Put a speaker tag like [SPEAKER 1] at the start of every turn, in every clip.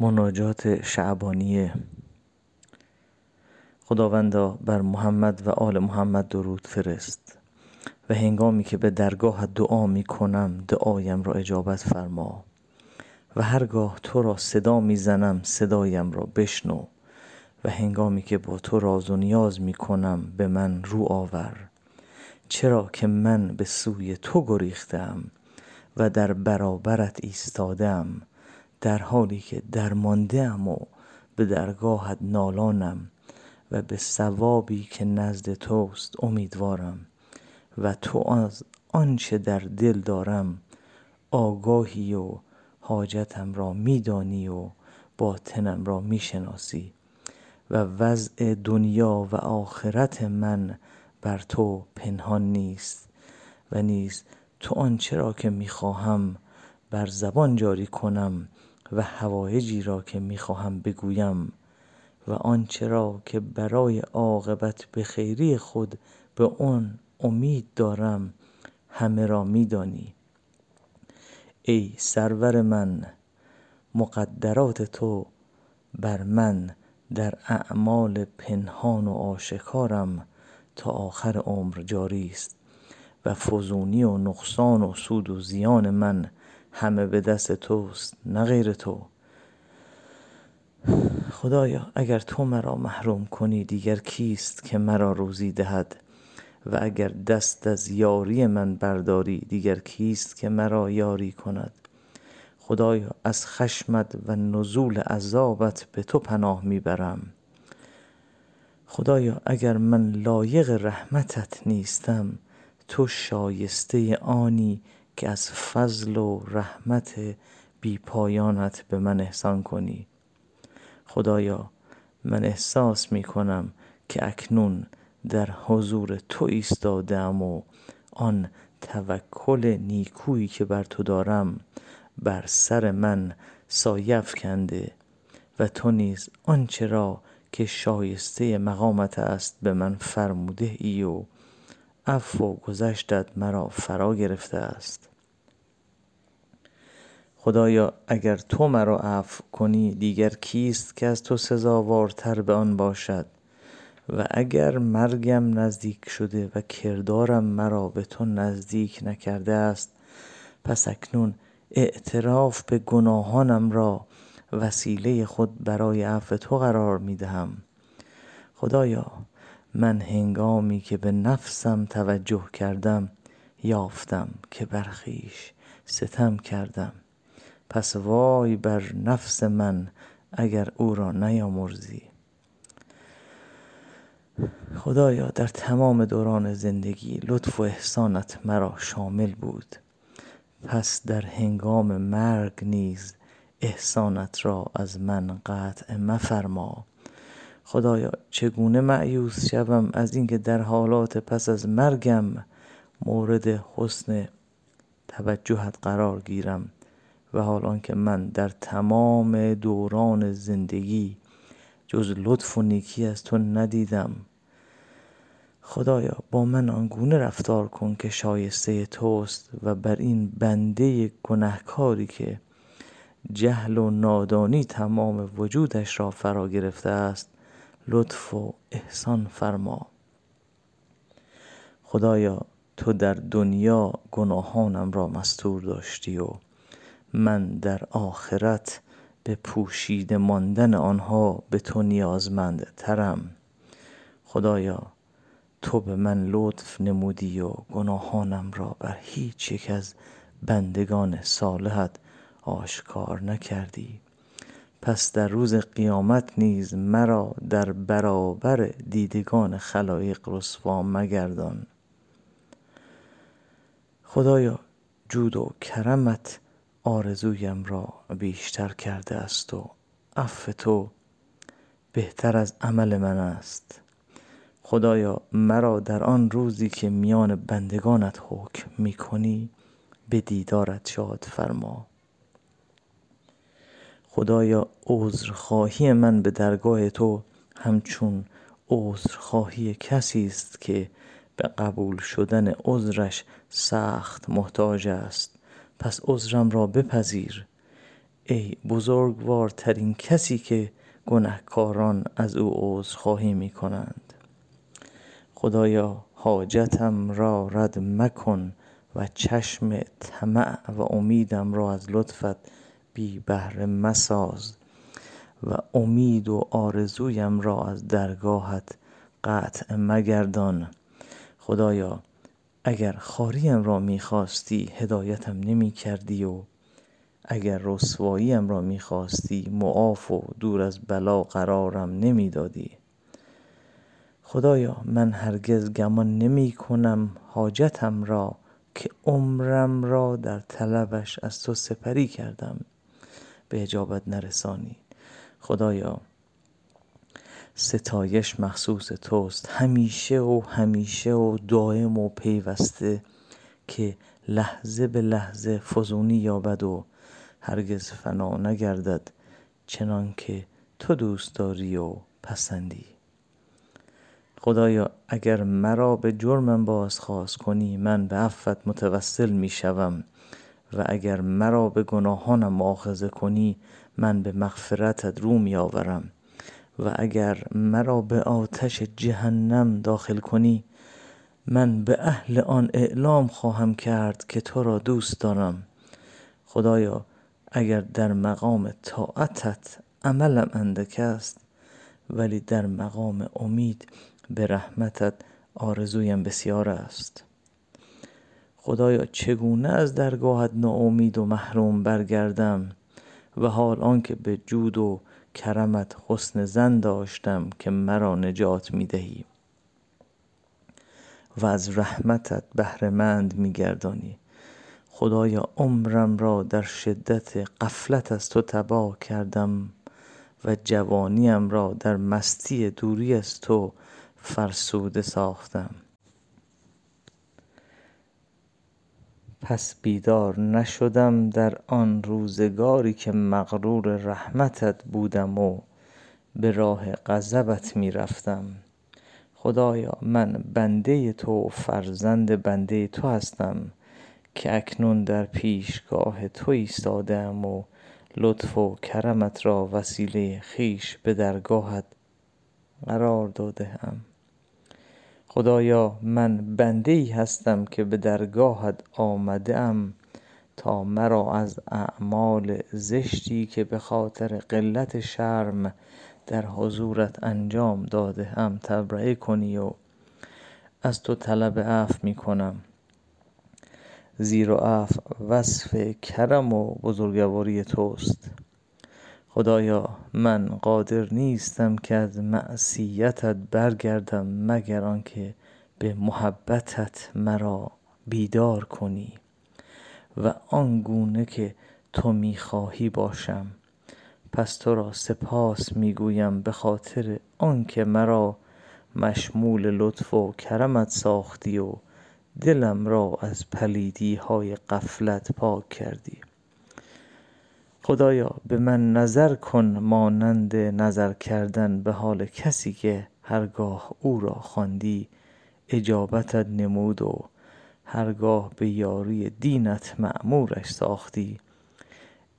[SPEAKER 1] مناجات شعبانیه. خداوندا بر محمد و آل محمد درود فرست و هنگامی که به درگاه دعا می کنم دعایم را اجابت فرما و هرگاه تو را صدا می زنم صدایم را بشنو و هنگامی که با تو راز و نیاز می کنم به من رو آور. چرا که من به سوی تو گریختم و در برابرت ایستادم در حالی که درمانده ام و به درگاهت نالانم و به ثوابی که نزد توست امیدوارم و تو از آنچه در دل دارم آگاهی و حاجتم را میدانی و باطنم را می‌شناسی و وضع دنیا و آخرت من بر تو پنهان نیست و نیز تو آنچه را که می‌خواهم بر زبان جاری کنم و حوایجی را که می‌خواهم بگویم و آنچه را که برای عاقبت به خیری خود به آن امید دارم همه را میدانی ای سرور من مقدرات تو بر من در اعمال پنهان و آشکارم تا آخر عمر جاری است و فزونی و نقصان و سود و زیان من همه به دست توست نه غیر تو. خدایا اگر تو مرا محروم کنی دیگر کیست که مرا روزی دهد؟ و اگر دست از یاری من برداری دیگر کیست که مرا یاری کند؟ خدایا از خشمت و نزول عذابت به تو پناه می برم خدایا اگر من لایق رحمتت نیستم تو شایسته آنی که از فضل و رحمت بی پایانت به من احسان کنی. خدایا من احساس می کنم که اکنون در حضور تو ایستادم و آن توکل نیکویی که بر تو دارم بر سر من سایه افکنده و تو نیز آنچه را که شایسته مقامت است به من فرموده ای و عفو و گذشتت مرا فرا گرفته است. خدایا اگر تو مرا عفو کنی دیگر کیست که از تو سزاوارتر به آن باشد؟ و اگر مرگم نزدیک شده و کردارم مرا به تو نزدیک نکرده است پس اکنون اعتراف به گناهانم را وسیله خود برای عفو تو قرار می دهم خدایا من هنگامی که به نفسم توجه کردم یافتم که بر خویش ستم کردم. پس وای بر نفس من اگر او را نیامرزی. خدایا در تمام دوران زندگی لطف و احسانت مرا شامل بود. پس در هنگام مرگ نیز احسانت را از من قطع مفرما. خدایا چگونه مأیوس شوم از اینکه در حالات پس از مرگم مورد حسن توجهت قرار گیرم و حال آنکه من در تمام دوران زندگی جز لطف و نیکی از تو ندیدم. خدایا با من آنگونه رفتار کن که شایسته توست و بر این بنده گنهکاری که جهل و نادانی تمام وجودش را فرا گرفته است. لطف و احسان فرما. خدایا تو در دنیا گناهانم را مستور داشتی و من در آخرت به پوشیده ماندن آنها به تو نیازمندترم. خدایا تو به من لطف نمودی و گناهانم را بر هیچ یک از بندگان صالحت آشکار نکردی. پس در روز قیامت نیز مرا در برابر دیدگان خلایق رسوا مگردان. خدایا جود و کرمت آرزویم را بیشتر کرده است و عفو تو بهتر از عمل من است. خدایا مرا در آن روزی که میان بندگانت حکم می کنی به دیدارت شاد فرما. خدایا عذرخواهی من به درگاه تو همچون عذرخواهی کسی است که به قبول شدن عذرش سخت محتاج است. پس عذرم را بپذیر. ای بزرگوارترین کسی که گنهکاران از او عذرخواهی می کنند خدایا حاجتم را رد مکن و چشم طمع و امیدم را از لطفت بی بهره مساز و امید و آرزویم را از درگاهت قطع مگردان. خدایا اگر خاریم را می‌خواستی هدایتم نمی کردی و اگر رسواییم را می‌خواستی معاف و دور از بلا قرارم نمی‌دادی. خدایا من هرگز گمان نمی کنم حاجتم را که عمرم را در طلبش از تو سپری کردم. به اجابت نرسانی خدایا ستایش مخصوص توست. همیشه و همیشه و دائم و پیوسته که لحظه به لحظه فزونی یابد و هرگز فنا نگردد چنان که تو دوست داری و پسندی. خدایا اگر مرا به جرمم بازخواست کنی من به عفوت متوسل می شوم و اگر مرا به گناهانم مؤاخذه کنی من به مغفرتت رو می آورم و اگر مرا به آتش جهنم داخل کنی من به اهل آن اعلام خواهم کرد که تو را دوست دارم. خدایا اگر در مقام طاعتت عملم اندک است ولی در مقام امید به رحمتت آرزویم بسیار است. خدایا چگونه از درگاهت ناامید و محروم برگردم و حال آنکه به جود و کرمت حسن زن داشتم که مرا نجات می دهی و از رحمتت بهره مند می گردانی خدایا عمرم را در شدت غفلت از تو تباه کردم و جوانیم را در مستی دوری از تو فرسوده ساختم. پس بیدار نشدم در آن روزگاری که مغرور رحمتت بودم و به راه غضبت می رفتم خدایا من بنده تو و فرزند بنده تو هستم که اکنون در پیشگاه تو ایستاده ام و لطف و کرمت را وسیله خویش به درگاهت قرار داده ام خدایا من بنده ای هستم که به درگاهت آمده ام تا مرا از اعمال زشتی که به خاطر قلت شرم در حضورت انجام داده ام تبرئه کنی و از تو طلب عفو می کنم زیرا عفو وصف کرم و بزرگواری توست. خدایا من قادر نیستم که از معصیتت برگردم مگر آنکه به محبتت مرا بیدار کنی و آنگونه که تو می خواهی باشم. پس تو را سپاس می گویم به خاطر آنکه مرا مشمول لطف و کرمت ساختی و دلم را از پلیدی های غفلت پاک کردی. خدایا به من نظر کن مانند نظر کردن به حال کسی که هرگاه او را خواندی اجابتت نمود و هرگاه به یاری دینت مأمورش ساختی.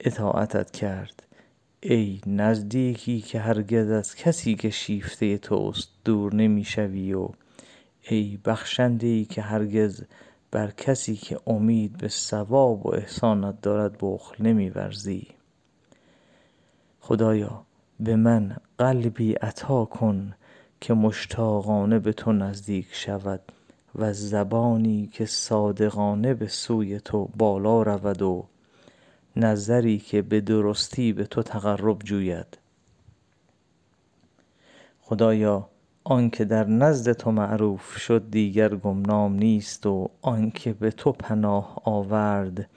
[SPEAKER 1] اطاعتت کرد. ای نزدیکی که هرگز از کسی که شیفته توست دور نمی شوی و ای بخشنده ای که هرگز بر کسی که امید به ثواب و احسانت دارد بخل نمی ورزی خدایا به من قلبی عطا کن که مشتاقانه به تو نزدیک شود و زبانی که صادقانه به سوی تو بالا رود و نظری که به درستی به تو تقرب جوید. خدایا آنکه در نزد تو معروف شد دیگر گمنام نیست و آنکه به تو پناه آورد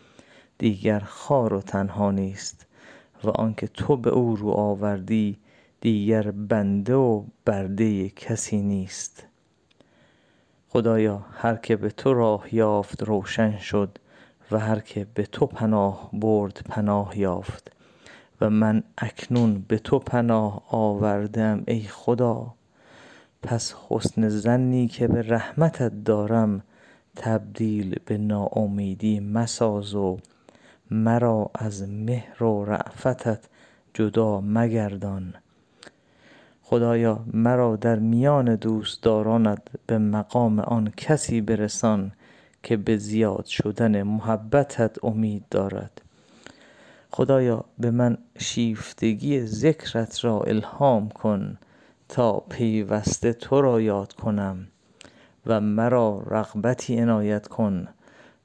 [SPEAKER 1] دیگر خوار و تنها نیست و آنکه تو به او رو آوردی دیگر بنده و برده کسی نیست. خدایا هر که به تو راه یافت روشن شد و هر که به تو پناه برد پناه یافت و من اکنون به تو پناه آورده ام ای خدا. پس حسن ظنی که به رحمتت دارم تبدیل به ناامیدی مساز و مرا از مهر و رأفتت جدا مگردان. خدایا مرا در میان دوستدارانت به مقام آن کسی برسان که به زیاد شدن محبتت امید دارد. خدایا به من شیفتگی ذکرت را الهام کن. تا پیوسته تو را یاد کنم و مرا رغبتی عنایت کن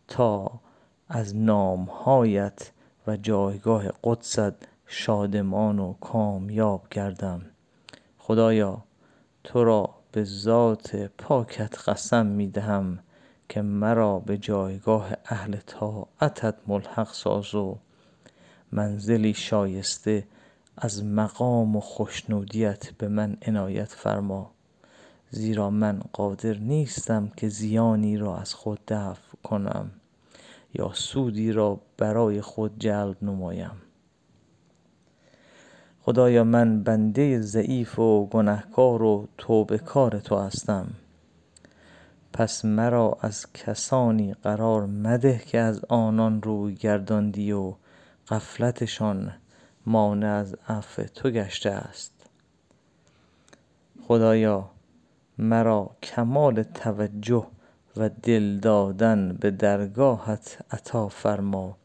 [SPEAKER 1] تا از نامهایت و جایگاه قدست شادمان و کامیاب گردم. خدایا تو را به ذات پاکت قسم می دهم که مرا به جایگاه اهل طاعتت ملحق ساز و منزلی شایسته از مقام و خشنودیت به من عنایت فرما. زیرا من قادر نیستم که زیانی را از خود دفع کنم یا سودی را برای خود جلب نمایم. خدایا من بنده ضعیف و گنهکار و توبه کار تو هستم. پس مرا از کسانی قرار مده که از آنان روی گرداندی و غفلتشان مانع از عفو تو گشته است. خدایا مرا کمال توجه و دل دادن به درگاهت عطا فرما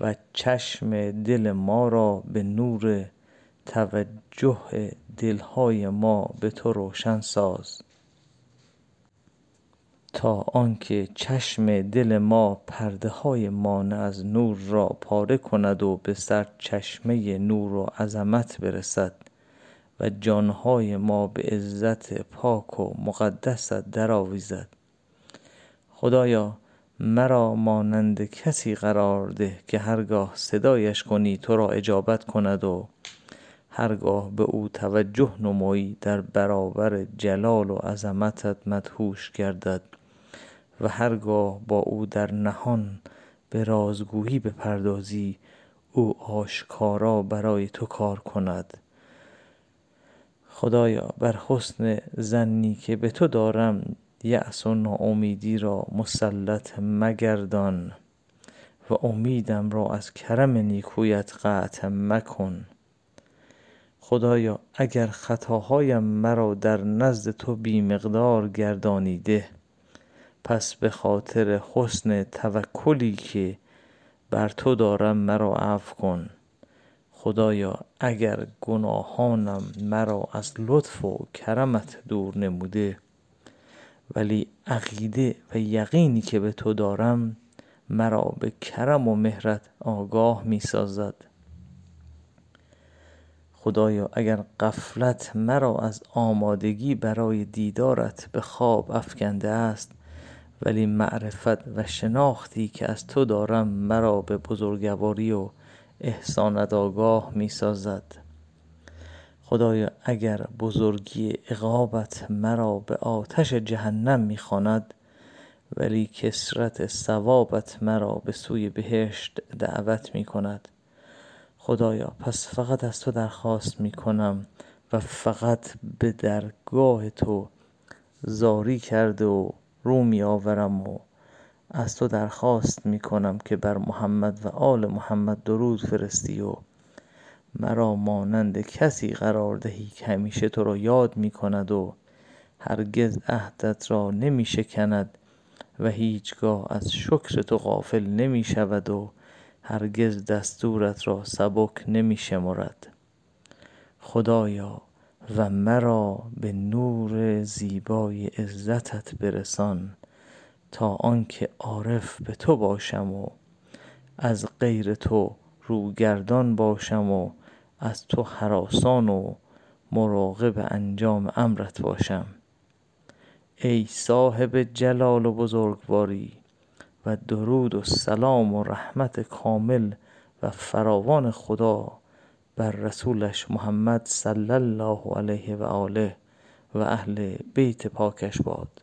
[SPEAKER 1] و چشم دل ما را به نور توجه دلهای ما به تو روشن ساز. تا آنکه چشم دل ما پرده های مانع از نور را پاره کند و به سرچشمه نور و عظمت برسد و جانهای ما به عزت پاک و مقدست درآویزد خدایا مرا مانند کسی قرار ده که هرگاه صدایش کنی تو را اجابت کند و هرگاه به او توجه نمایی در برابر جلال و عظمتت مدهوش گردد. و هرگاه با او در نهان به رازگویی بپردازی او آشکارا برای تو کار کند. خدایا بر حسن ظنی که به تو دارم یأس و ناامیدی را مسلط مگردان و امیدم را از کرم نیکویت قطع مکن. خدایا اگر خطاهایم مرا در نزد تو بی مقدار گردانیده پس به خاطر حسن توکلی که بر تو دارم مرا عفو کن. خدایا اگر گناهانم مرا از لطف و کرمت دور نموده ولی عقیده و یقینی که به تو دارم مرا به کرم و مهرت آگاه می سازد خدایا اگر غفلت مرا از آمادگی برای دیدارت به خواب افکنده است ولی معرفت و شناختی که از تو دارم مرا به بزرگواری و احسانت آگاه می سازد خدایا اگر بزرگی عقابت مرا به آتش جهنم می خواند ولی کثرت ثوابت مرا به سوی بهشت دعوت می کند خدایا پس فقط از تو درخواست می کنم و فقط به درگاه تو زاری کرده و رو می آورم و از تو درخواست می کنم که بر محمد و آل محمد درود فرستی و مرا مانند کسی قرار دهی که همیشه تو را یاد می کند و هرگز عهدت را نمی شکند و هیچگاه از شکر تو غافل نمی شود و هرگز دستورت را سبک نمی شمرد خدایا و مرا به نور زیبای عزتت برسان تا آنکه عارف به تو باشم و از غیر تو روگردان باشم و از تو هراسان و مراقب انجام امرت باشم. ای صاحب جلال و بزرگواری و درود و سلام و رحمت کامل و فراوان خدا بر رسولش محمد صلی الله علیه و آله و اهل بیت پاکش باد.